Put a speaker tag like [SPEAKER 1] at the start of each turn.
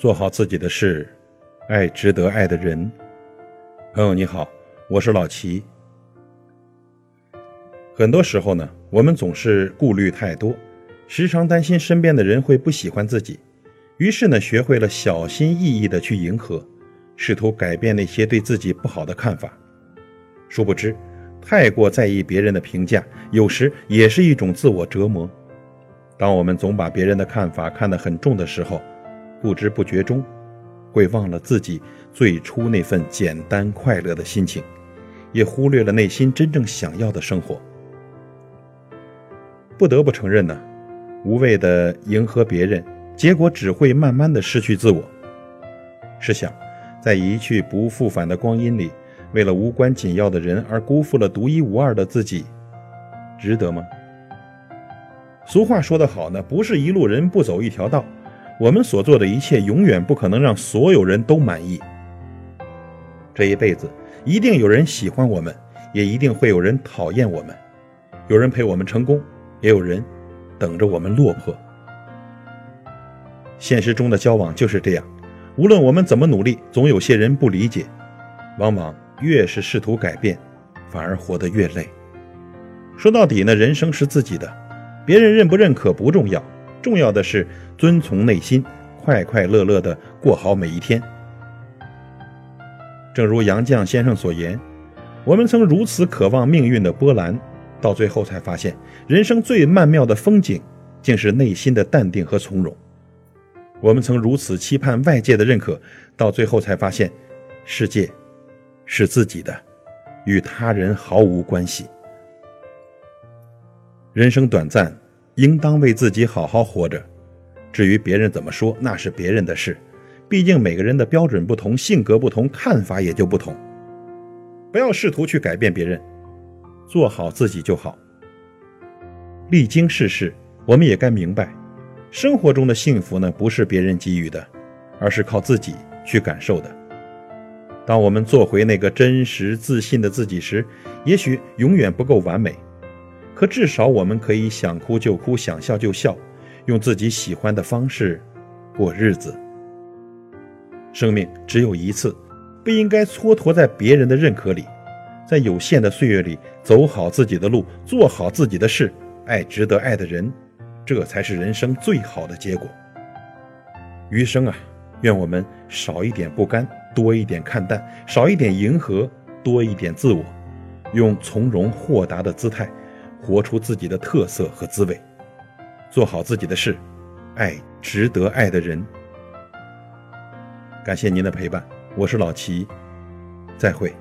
[SPEAKER 1] 做好自己的事，爱值得爱的人。朋友你好，我是老齐。很多时候呢，我们总是顾虑太多，时常担心身边的人会不喜欢自己，于是呢，学会了小心翼翼的去迎合，试图改变那些对自己不好的看法。殊不知，太过在意别人的评价，有时也是一种自我折磨。当我们总把别人的看法看得很重的时候，不知不觉中，会忘了自己最初那份简单快乐的心情，也忽略了内心真正想要的生活。不得不承认呢，无谓的迎合别人，结果只会慢慢的失去自我。试想，在一去不复返的光阴里，为了无关紧要的人而辜负了独一无二的自己，值得吗？俗话说得好呢，不是一路人不走一条道。我们所做的一切，永远不可能让所有人都满意。这一辈子，一定有人喜欢我们，也一定会有人讨厌我们。有人陪我们成功。也有人等着我们落魄。现实中的交往就是这样，无论我们怎么努力，总有些人不理解。往往越是试图改变，反而活得越累。说到底呢，人生是自己的，别人认不认可不重要，重要的是遵从内心，快快乐乐的过好每一天。正如杨绛先生所言：“我们曾如此渴望命运的波澜。”到最后才发现，人生最曼妙的风景，竟是内心的淡定和从容。我们曾如此期盼外界的认可，到最后才发现，世界是自己的，与他人毫无关系。人生短暂，应当为自己好好活着。至于别人怎么说，那是别人的事。毕竟每个人的标准不同，性格不同，看法也就不同。不要试图去改变别人。做好自己就好。历经世事，我们也该明白，生活中的幸福呢，不是别人给予的，而是靠自己去感受的。当我们做回那个真实自信的自己时，也许永远不够完美，可至少我们可以想哭就哭，想笑就笑，用自己喜欢的方式过日子。生命只有一次，不应该蹉跎在别人的认可里。在有限的岁月里，走好自己的路，做好自己的事，爱值得爱的人，这才是人生最好的结果。余生啊，愿我们少一点不甘，多一点看淡；少一点迎合，多一点自我，用从容豁达的姿态，活出自己的特色和滋味，做好自己的事，爱值得爱的人。感谢您的陪伴，我是老齐，再会。